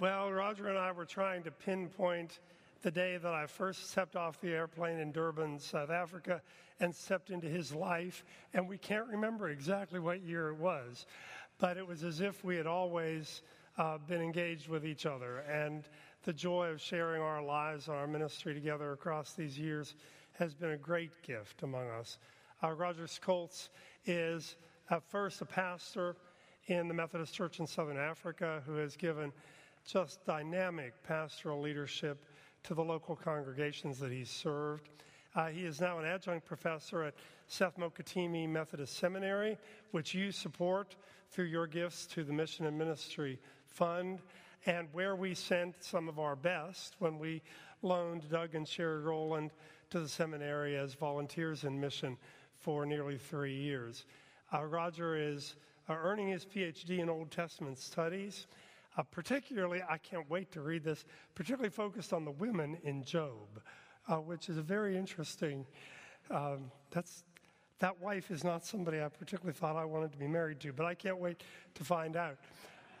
Well, Roger and I were trying to pinpoint the day that I first stepped off the airplane in Durban, South Africa, and stepped into his life. And we can't remember exactly what year it was, but it was as if we had always uh, been engaged with each other. And the joy of sharing our lives, and our ministry together across these years has been a great gift among us. Uh, Roger Scholz is at first a pastor in the Methodist Church in Southern Africa who has given just dynamic pastoral leadership to the local congregations that he's served. Uh, he is now an adjunct professor at Seth Mokotimi Methodist Seminary, which you support through your gifts to the Mission and Ministry Fund, and where we sent some of our best when we loaned Doug and Sherry Rowland to the seminary as volunteers in mission for nearly three years. Uh, Roger is uh, earning his PhD in Old Testament studies uh, particularly, I can't wait to read this, particularly focused on the women in Job, uh, which is a very interesting. Um, that's that wife is not somebody I particularly thought I wanted to be married to, but I can't wait to find out.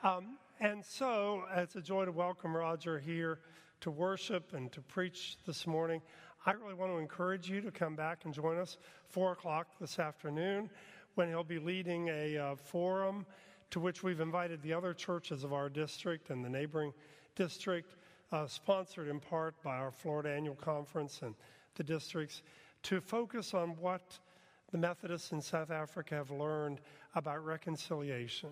Um, and so, it's a joy to welcome Roger here to worship and to preach this morning. I really want to encourage you to come back and join us four o'clock this afternoon when he'll be leading a uh, forum to which we've invited the other churches of our district and the neighboring district, uh, sponsored in part by our Florida Annual Conference and the districts, to focus on what the Methodists in South Africa have learned about reconciliation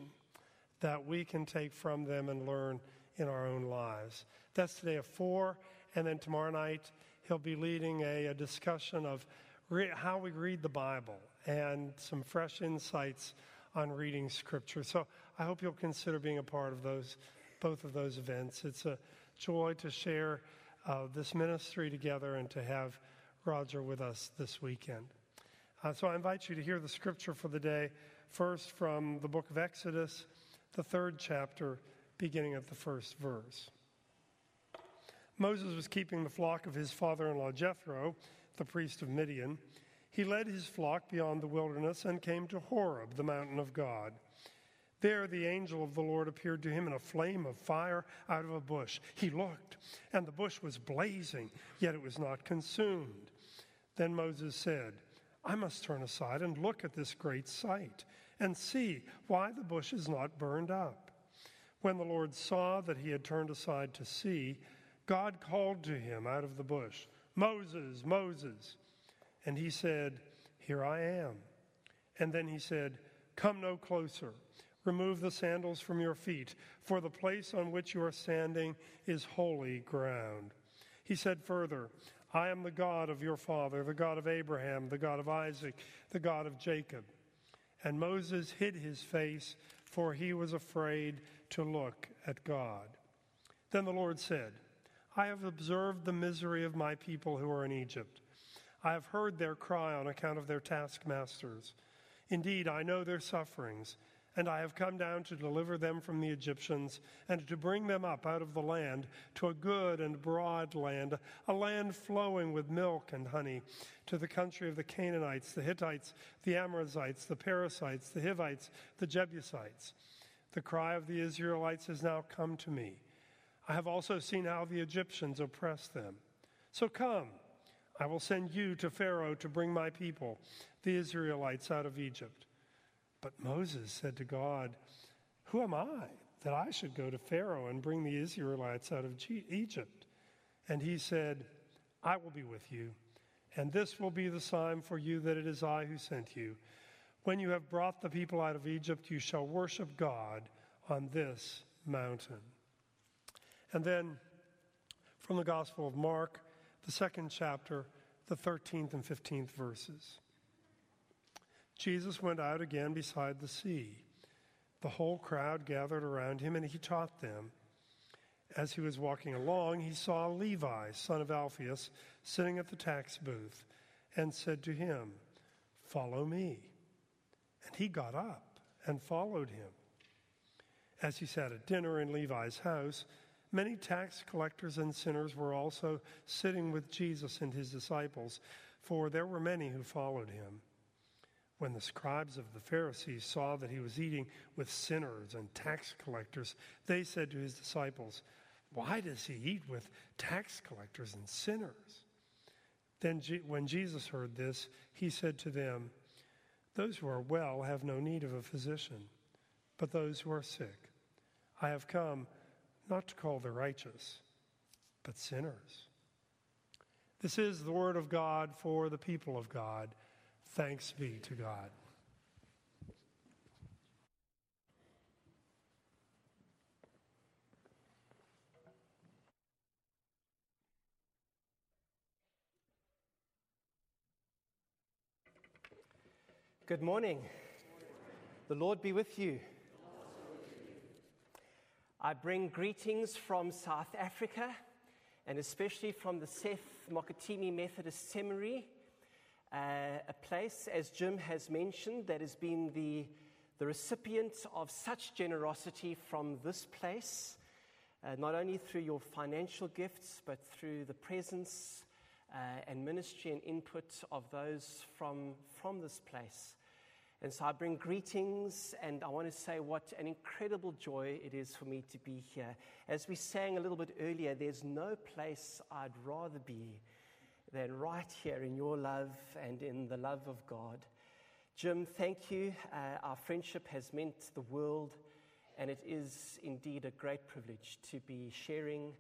that we can take from them and learn in our own lives. That's today at 4, and then tomorrow night he'll be leading a, a discussion of re- how we read the Bible and some fresh insights on reading Scripture. So I hope you'll consider being a part of those, both of those events. It's a joy to share uh, this ministry together and to have Roger with us this weekend. Uh, so I invite you to hear the Scripture for the day, first from the book of Exodus, the third chapter, beginning at the first verse. Moses was keeping the flock of his father in law Jethro, the priest of Midian he led his flock beyond the wilderness and came to Horeb, the mountain of God. There the angel of the Lord appeared to him in a flame of fire out of a bush. He looked, and the bush was blazing, yet it was not consumed. Then Moses said, I must turn aside and look at this great sight and see why the bush is not burned up. When the Lord saw that he had turned aside to see, God called to him out of the bush, Moses, Moses. And he said, Here I am. And then he said, Come no closer. Remove the sandals from your feet, for the place on which you are standing is holy ground. He said further, I am the God of your father, the God of Abraham, the God of Isaac, the God of Jacob. And Moses hid his face, for he was afraid to look at God. Then the Lord said, I have observed the misery of my people who are in Egypt I have heard their cry on account of their taskmasters. Indeed, I know their sufferings, and I have come down to deliver them from the Egyptians and to bring them up out of the land to a good and broad land, a land flowing with milk and honey, to the country of the Canaanites, the Hittites, the Amorites, the Perizzites, the Hivites, the Jebusites. The cry of the Israelites has now come to me. I have also seen how the Egyptians oppress them. So come I will send you to Pharaoh to bring my people, the Israelites, out of Egypt. But Moses said to God, Who am I that I should go to Pharaoh and bring the Israelites out of Egypt? And he said, I will be with you, and this will be the sign for you that it is I who sent you. When you have brought the people out of Egypt, you shall worship God on this mountain. And then from the Gospel of Mark, the second chapter, the 13th and 15th verses. Jesus went out again beside the sea. The whole crowd gathered around him, and he taught them. As he was walking along, he saw Levi, son of Alphaeus, sitting at the tax booth, and said to him, Follow me. And he got up and followed him. As he sat at dinner in Levi's house, Many tax collectors and sinners were also sitting with Jesus and his disciples, for there were many who followed him. When the scribes of the Pharisees saw that he was eating with sinners and tax collectors, they said to his disciples, Why does he eat with tax collectors and sinners? Then, when Jesus heard this, he said to them, Those who are well have no need of a physician, but those who are sick. I have come not to call the righteous, but sinners. This is the word of God for the people of God. Thanks be to God. Good morning. The Lord be with you. I bring greetings from South Africa and especially from the Seth Mokotimi Methodist Seminary uh, a place, as Jim has mentioned, that has been the, the recipient of such generosity from this place, uh, not only through your financial gifts, but through the presence uh, and ministry and input of those from, from this place. And so I bring greetings, and I want to say what an incredible joy it is for me to be here. As we sang a little bit earlier, there's no place I'd rather be than right here in your love and in the love of God. Jim, thank you. Uh, our friendship has meant the world, and it is indeed a great privilege to be sharing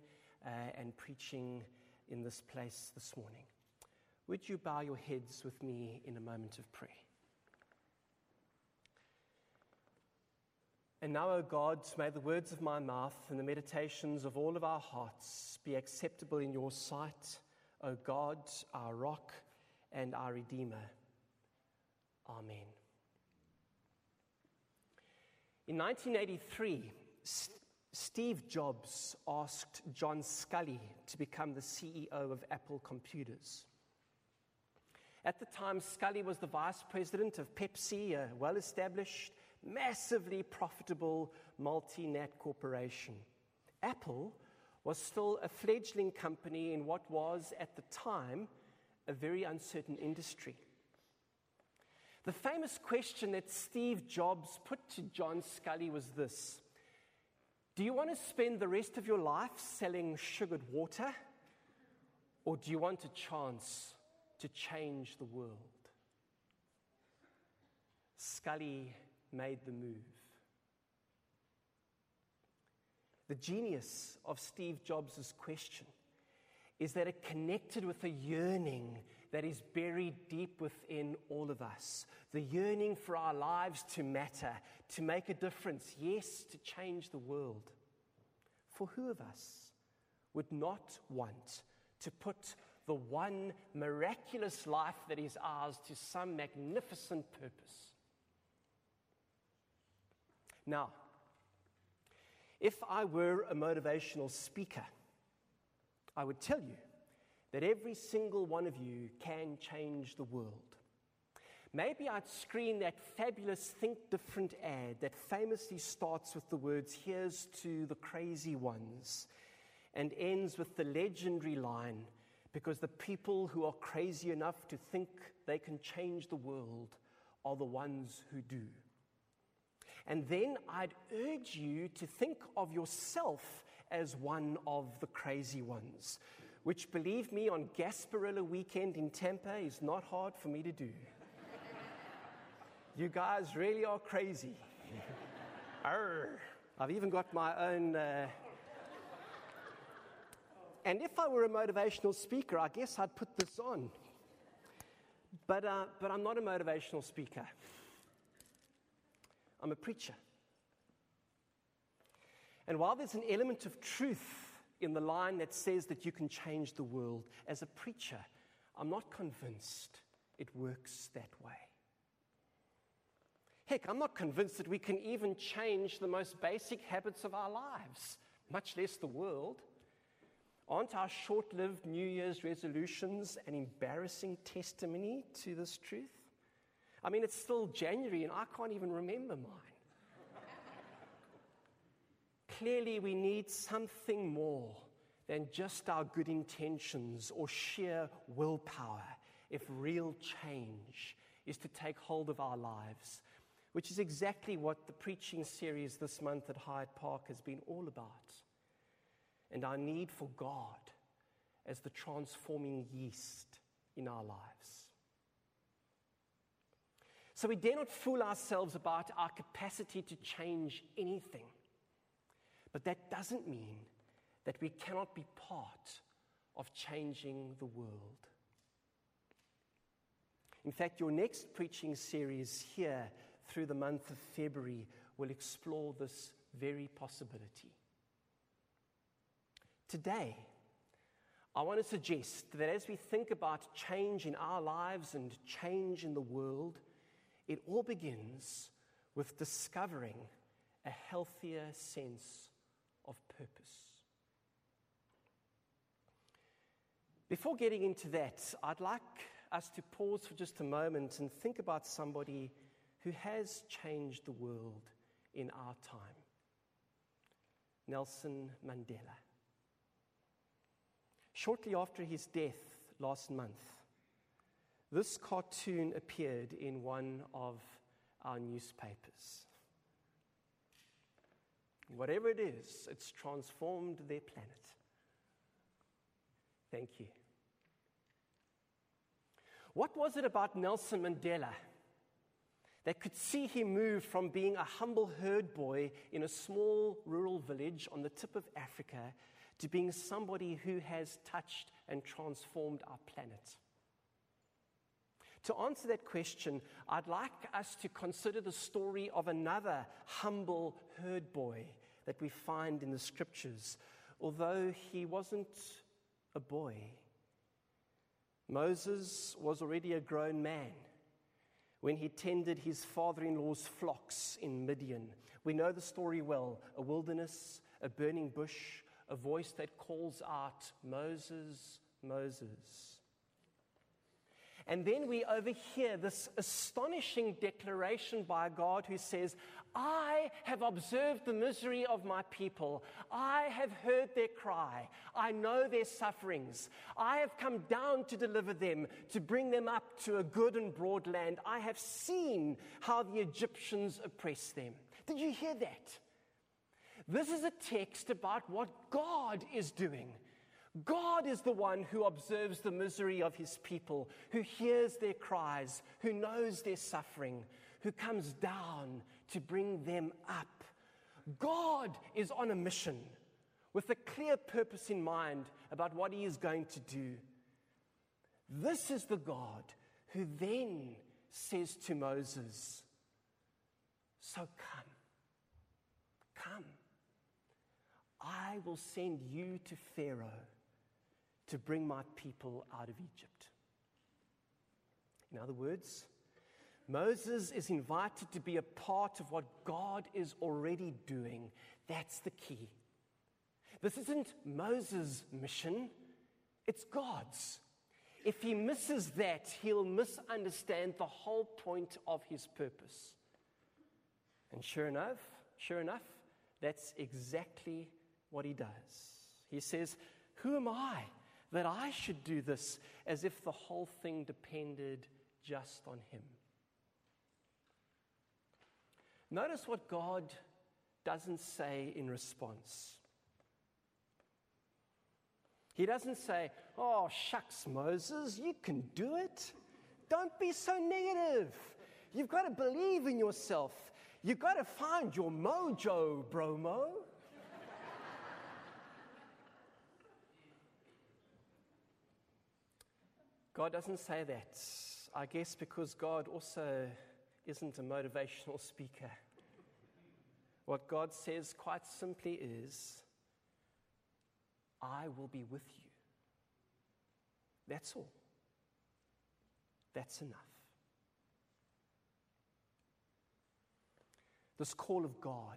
uh, and preaching in this place this morning. Would you bow your heads with me in a moment of prayer? And now, O God, may the words of my mouth and the meditations of all of our hearts be acceptable in your sight O God, our rock and our Redeemer. Amen. In 1983, Steve Jobs asked John Sculley to become the CEO of Apple Computers. At the time, Sculley was the vice president of Pepsi, a well established, massively profitable multi net corporation. Apple was still a fledgling company in what was, at the time, a very uncertain industry. The famous question that Steve Jobs put to John Sculley was this Do you want to spend the rest of your life selling sugared water? Or do you want a chance to change the world? Sculley made the move. The genius of Steve Jobs' question is that it connected with a yearning that is buried deep within all of us. The yearning for our lives to matter, to make a difference, yes, to change the world. For who of us would not want to put the one miraculous life that is ours to some magnificent purpose? Now, if I were a motivational speaker, I would tell you that every single one of you can change the world. Maybe I'd screen that fabulous Think Different ad that famously starts with the words, Here's to the crazy ones, and ends with the legendary line, Because the people who are crazy enough to think they can change the world are the ones who do. And then I'd urge you to think of yourself as one of the crazy ones, which, believe me, on Gasparilla weekend in Tampa is not hard for me to do. you guys really are crazy. I've even got my own. Uh... And if I were a motivational speaker, I guess I'd put this on. But, uh, but I'm not a motivational speaker. I'm a preacher. And while there's an element of truth in the line that says that you can change the world, as a preacher, I'm not convinced it works that way. Heck, I'm not convinced that we can even change the most basic habits of our lives, much less the world. Aren't our short lived New Year's resolutions an embarrassing testimony to this truth? I mean, it's still January and I can't even remember mine. Clearly, we need something more than just our good intentions or sheer willpower if real change is to take hold of our lives, which is exactly what the preaching series this month at Hyde Park has been all about. And our need for God as the transforming yeast in our lives. So we dare not fool ourselves about our capacity to change anything. But that doesn't mean that we cannot be part of changing the world. In fact, your next preaching series here through the month of February will explore this very possibility. Today, I want to suggest that as we think about change in our lives and change in the world, it all begins with discovering a healthier sense of purpose. Before getting into that, I'd like us to pause for just a moment and think about somebody who has changed the world in our time Nelson Mandela. Shortly after his death last month, this cartoon appeared in one of our newspapers. Whatever it is, it's transformed their planet. Thank you. What was it about Nelson Mandela that could see him move from being a humble herd boy in a small rural village on the tip of Africa to being somebody who has touched and transformed our planet? To answer that question, I'd like us to consider the story of another humble herd boy that we find in the scriptures, although he wasn't a boy. Moses was already a grown man when he tended his father in law's flocks in Midian. We know the story well a wilderness, a burning bush, a voice that calls out, Moses, Moses. And then we overhear this astonishing declaration by God who says, I have observed the misery of my people. I have heard their cry. I know their sufferings. I have come down to deliver them, to bring them up to a good and broad land. I have seen how the Egyptians oppress them. Did you hear that? This is a text about what God is doing. God is the one who observes the misery of his people, who hears their cries, who knows their suffering, who comes down to bring them up. God is on a mission with a clear purpose in mind about what he is going to do. This is the God who then says to Moses, So come, come. I will send you to Pharaoh to bring my people out of Egypt. In other words, Moses is invited to be a part of what God is already doing. That's the key. This isn't Moses' mission, it's God's. If he misses that, he'll misunderstand the whole point of his purpose. And sure enough, sure enough, that's exactly what he does. He says, Who am I that I should do this as if the whole thing depended just on him. Notice what God doesn't say in response. He doesn't say, Oh, shucks, Moses, you can do it. Don't be so negative. You've got to believe in yourself. You've got to find your mojo, bromo. God doesn't say that. I guess because God also isn't a motivational speaker. What God says quite simply is, I will be with you. That's all. That's enough. This call of God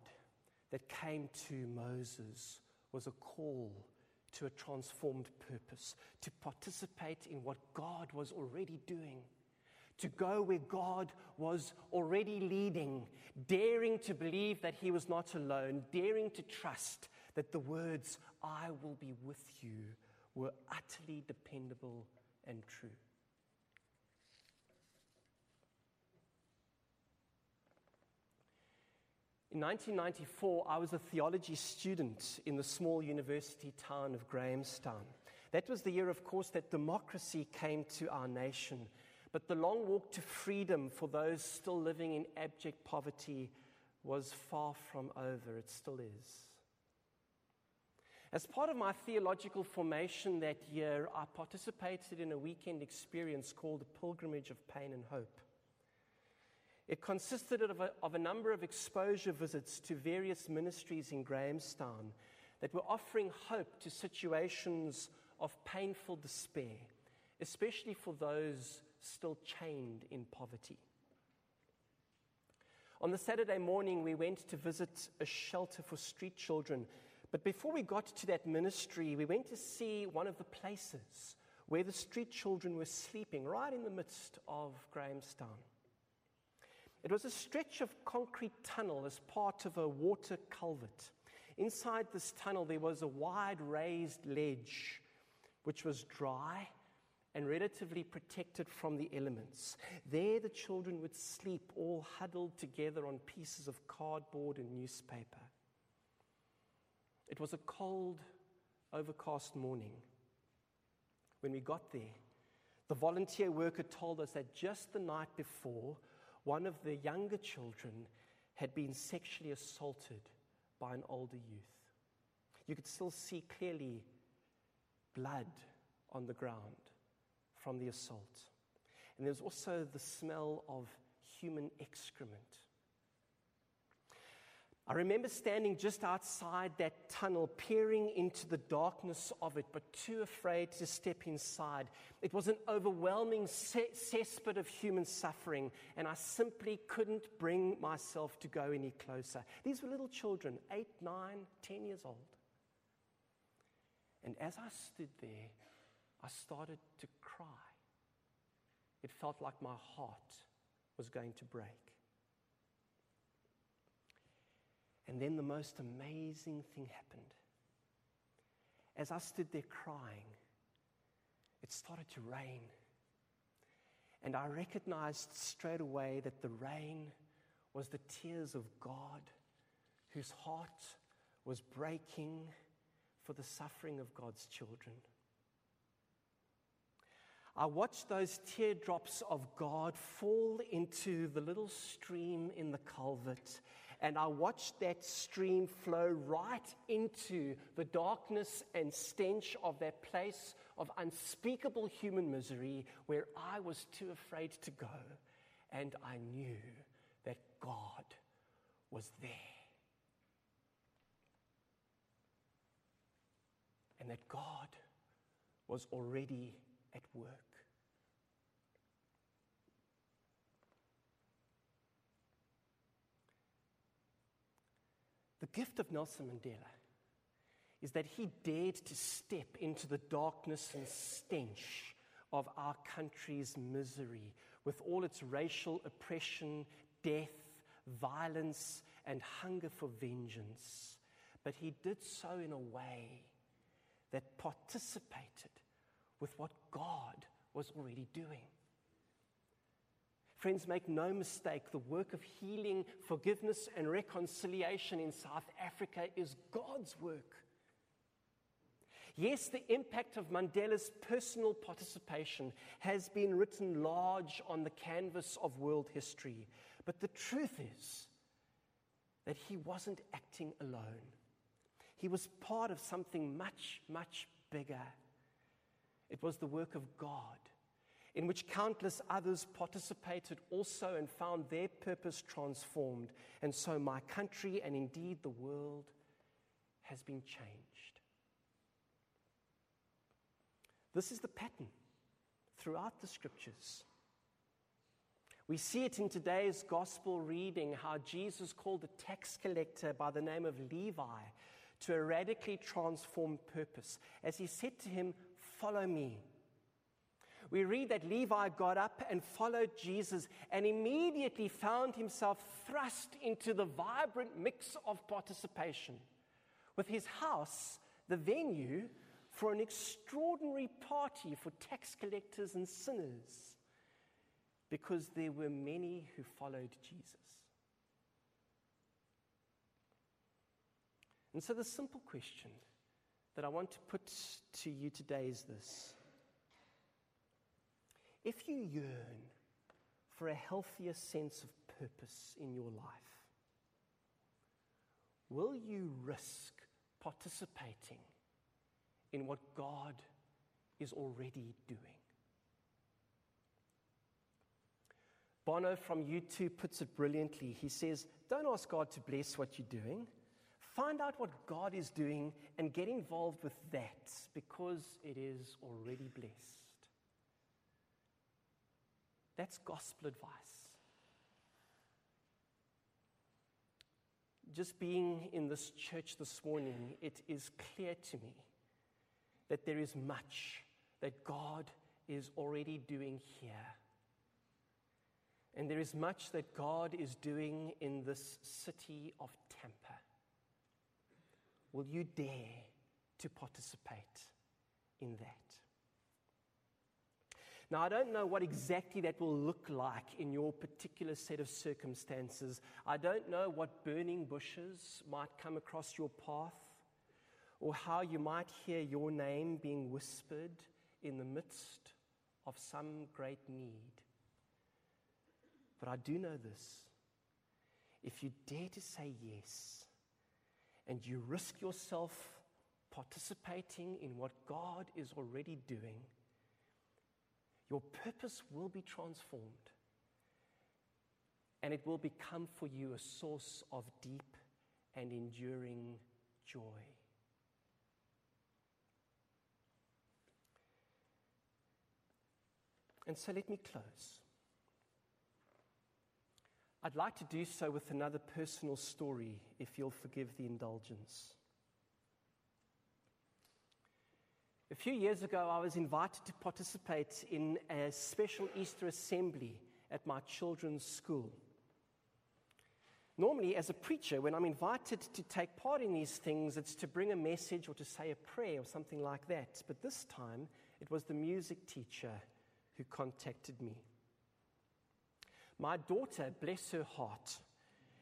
that came to Moses was a call to a transformed purpose, to participate in what God was already doing, to go where God was already leading, daring to believe that He was not alone, daring to trust that the words, I will be with you, were utterly dependable and true. 1994, I was a theology student in the small university town of Grahamstown. That was the year, of course, that democracy came to our nation. But the long walk to freedom for those still living in abject poverty was far from over. It still is. As part of my theological formation that year, I participated in a weekend experience called the Pilgrimage of Pain and Hope. It consisted of a, of a, number of exposure visits to various ministries in Grahamstown that were offering hope to situations of painful despair, especially for those still chained in poverty. On the Saturday morning, we went to visit a shelter for street children but before we got to that ministry, we went to see one of the places where the street children were sleeping, right in the midst of Grahamstown. It was a stretch of concrete tunnel as part of a water culvert. Inside this tunnel, there was a wide raised ledge which was dry and relatively protected from the elements. There, the children would sleep all huddled together on pieces of cardboard and newspaper. It was a cold, overcast morning. When we got there, the volunteer worker told us that just the night before, one of the younger children had been sexually assaulted by an older youth. You could still see clearly blood on the ground from the assault. And there was also the smell of human excrement. I remember standing just outside that tunnel, peering into the darkness of it, but too afraid to step inside. It was an overwhelming cesspit of human suffering, and I simply couldn't bring myself to go any closer. These were little children, eight, nine, ten years old. And as I stood there, I started to cry. It felt like my heart was going to break. And then the most amazing thing happened. As I stood there crying, it started to rain. And I recognized straight away that the rain was the tears of God, whose heart was breaking for the suffering of God's children. I watched those teardrops of God fall into the little stream in the culvert and I watched that stream flow right into the darkness and stench of that place of unspeakable human misery where I was too afraid to go. And I knew that God was there. And that God was already at work. The gift of Nelson Mandela is that he dared to step into the darkness and stench of our country's misery with all its racial oppression, death, violence, and hunger for vengeance. But he did so in a way that participated with what God was already doing. Friends, make no mistake, the work of healing, forgiveness, and reconciliation in South Africa is God's work. Yes, the impact of Mandela's personal participation has been written large on the canvas of world history, but the truth is that he wasn't acting alone. He was part of something much, much bigger. It was the work of God in which countless others participated also and found their purpose transformed. And so my country and indeed the world has been changed. This is the pattern throughout the scriptures. We see it in today's gospel reading how Jesus called a tax collector by the name of Levi to a radically transformed purpose. As he said to him, Follow me we read that Levi got up and followed Jesus and immediately found himself thrust into the vibrant mix of participation, with his house the venue for an extraordinary party for tax collectors and sinners, because there were many who followed Jesus. And so, the simple question that I want to put to you today is this If you yearn for a healthier sense of purpose in your life, will you risk participating in what God is already doing? Bono from U2 puts it brilliantly. He says, Don't ask God to bless what you're doing. Find out what God is doing and get involved with that because it is already blessed. That's gospel advice. Just being in this church this morning, it is clear to me that there is much that God is already doing here. And there is much that God is doing in this city of Tampa. Will you dare to participate in that? Now, I don't know what exactly that will look like in your particular set of circumstances. I don't know what burning bushes might come across your path or how you might hear your name being whispered in the midst of some great need. But I do know this if you dare to say yes and you risk yourself participating in what God is already doing, your purpose will be transformed. And it will become for you a source of deep and enduring joy. And so let me close. I'd like to do so with another personal story, if you'll forgive the indulgence. A few years ago, I was invited to participate in a special Easter assembly at my children's school. Normally, as a preacher, when I'm invited to take part in these things, it's to bring a message or to say a prayer or something like that. But this time, it was the music teacher who contacted me. My daughter, bless her heart,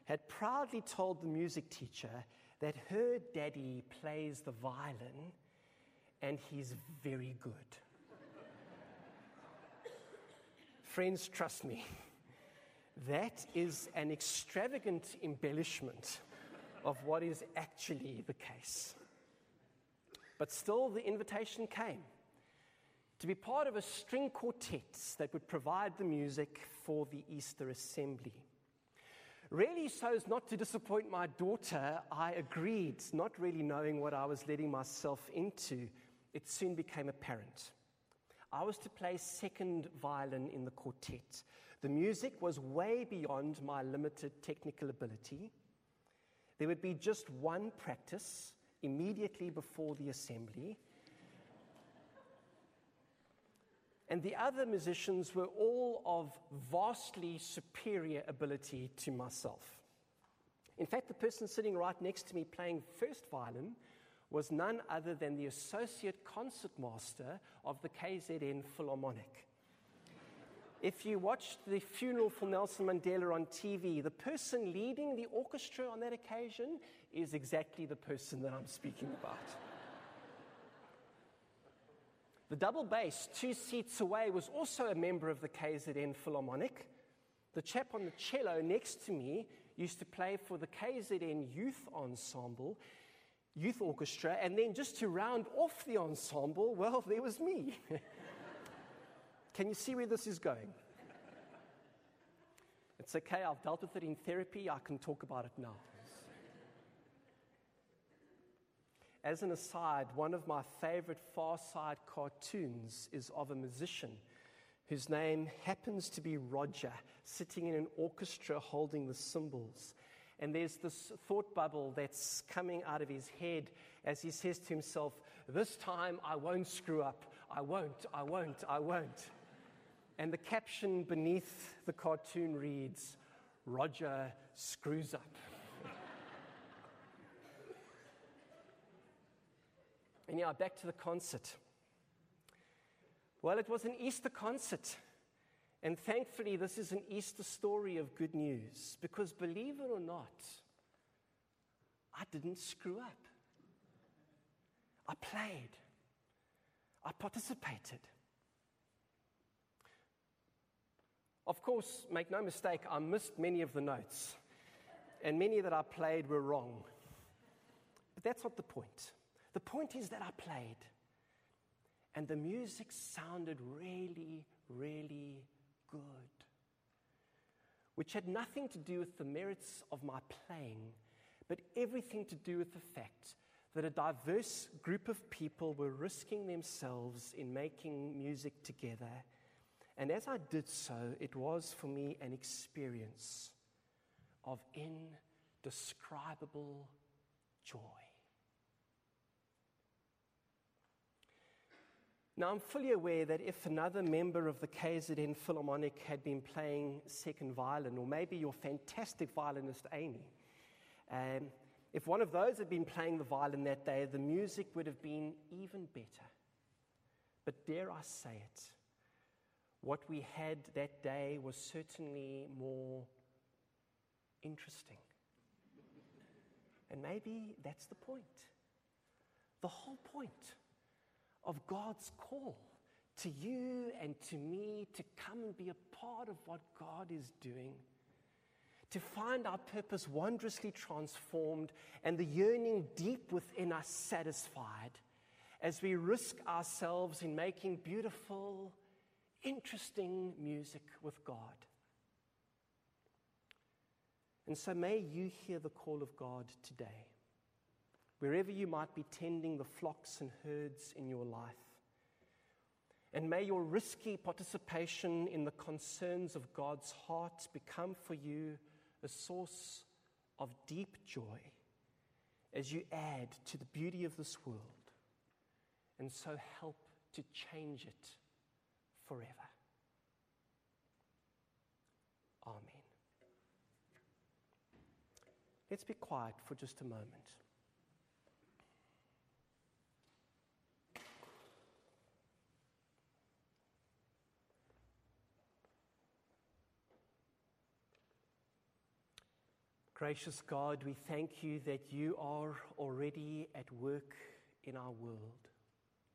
had proudly told the music teacher that her daddy plays the violin and he's very good. Friends, trust me, that is an extravagant embellishment of what is actually the case. But still, the invitation came to be part of a string quartet that would provide the music for the Easter assembly. Really, so as not to disappoint my daughter, I agreed, not really knowing what I was letting myself into it soon became apparent. I was to play second violin in the quartet. The music was way beyond my limited technical ability. There would be just one practice immediately before the assembly. And the other musicians were all of vastly superior ability to myself. In fact, the person sitting right next to me playing first violin was none other than the associate concertmaster of the KZN Philharmonic. If you watched the funeral for Nelson Mandela on TV, the person leading the orchestra on that occasion is exactly the person that I'm speaking about. The double bass, two seats away, was also a member of the KZN Philharmonic. The chap on the cello next to me used to play for the KZN Youth Ensemble, youth orchestra, and then just to round off the ensemble, well, there was me. Can you see where this is going? It's okay, I've dealt with it in therapy, I can talk about it now. As an aside, one of my favorite Far Side cartoons is of a musician whose name happens to be Roger, sitting in an orchestra holding the cymbals. And there's this thought bubble that's coming out of his head as he says to himself, This time I won't screw up. I won't, I won't, I won't. And the caption beneath the cartoon reads, Roger screws up. and yeah, back to the concert. Well, it was an Easter concert. And thankfully, this is an Easter story of good news because believe it or not, I didn't screw up. I played. I participated. Of course, make no mistake, I missed many of the notes, and many that I played were wrong. But that's not the point. The point is that I played, and the music sounded really, really good, which had nothing to do with the merits of my playing, but everything to do with the fact that a diverse group of people were risking themselves in making music together. And as I did so, it was for me an experience of indescribable joy. Now, I'm fully aware that if another member of the KZN Philharmonic had been playing second violin, or maybe your fantastic violinist Amy, um, if one of those had been playing the violin that day, the music would have been even better. But dare I say it, what we had that day was certainly more interesting. And maybe that's the point. The whole point of God's call to you and to me to come and be a part of what God is doing, to find our purpose wondrously transformed and the yearning deep within us satisfied as we risk ourselves in making beautiful, interesting music with God. And so may you hear the call of God today wherever you might be tending the flocks and herds in your life. And may your risky participation in the concerns of God's heart become for you a source of deep joy as you add to the beauty of this world and so help to change it forever. Amen. Let's be quiet for just a moment. Gracious God, we thank you that you are already at work in our world.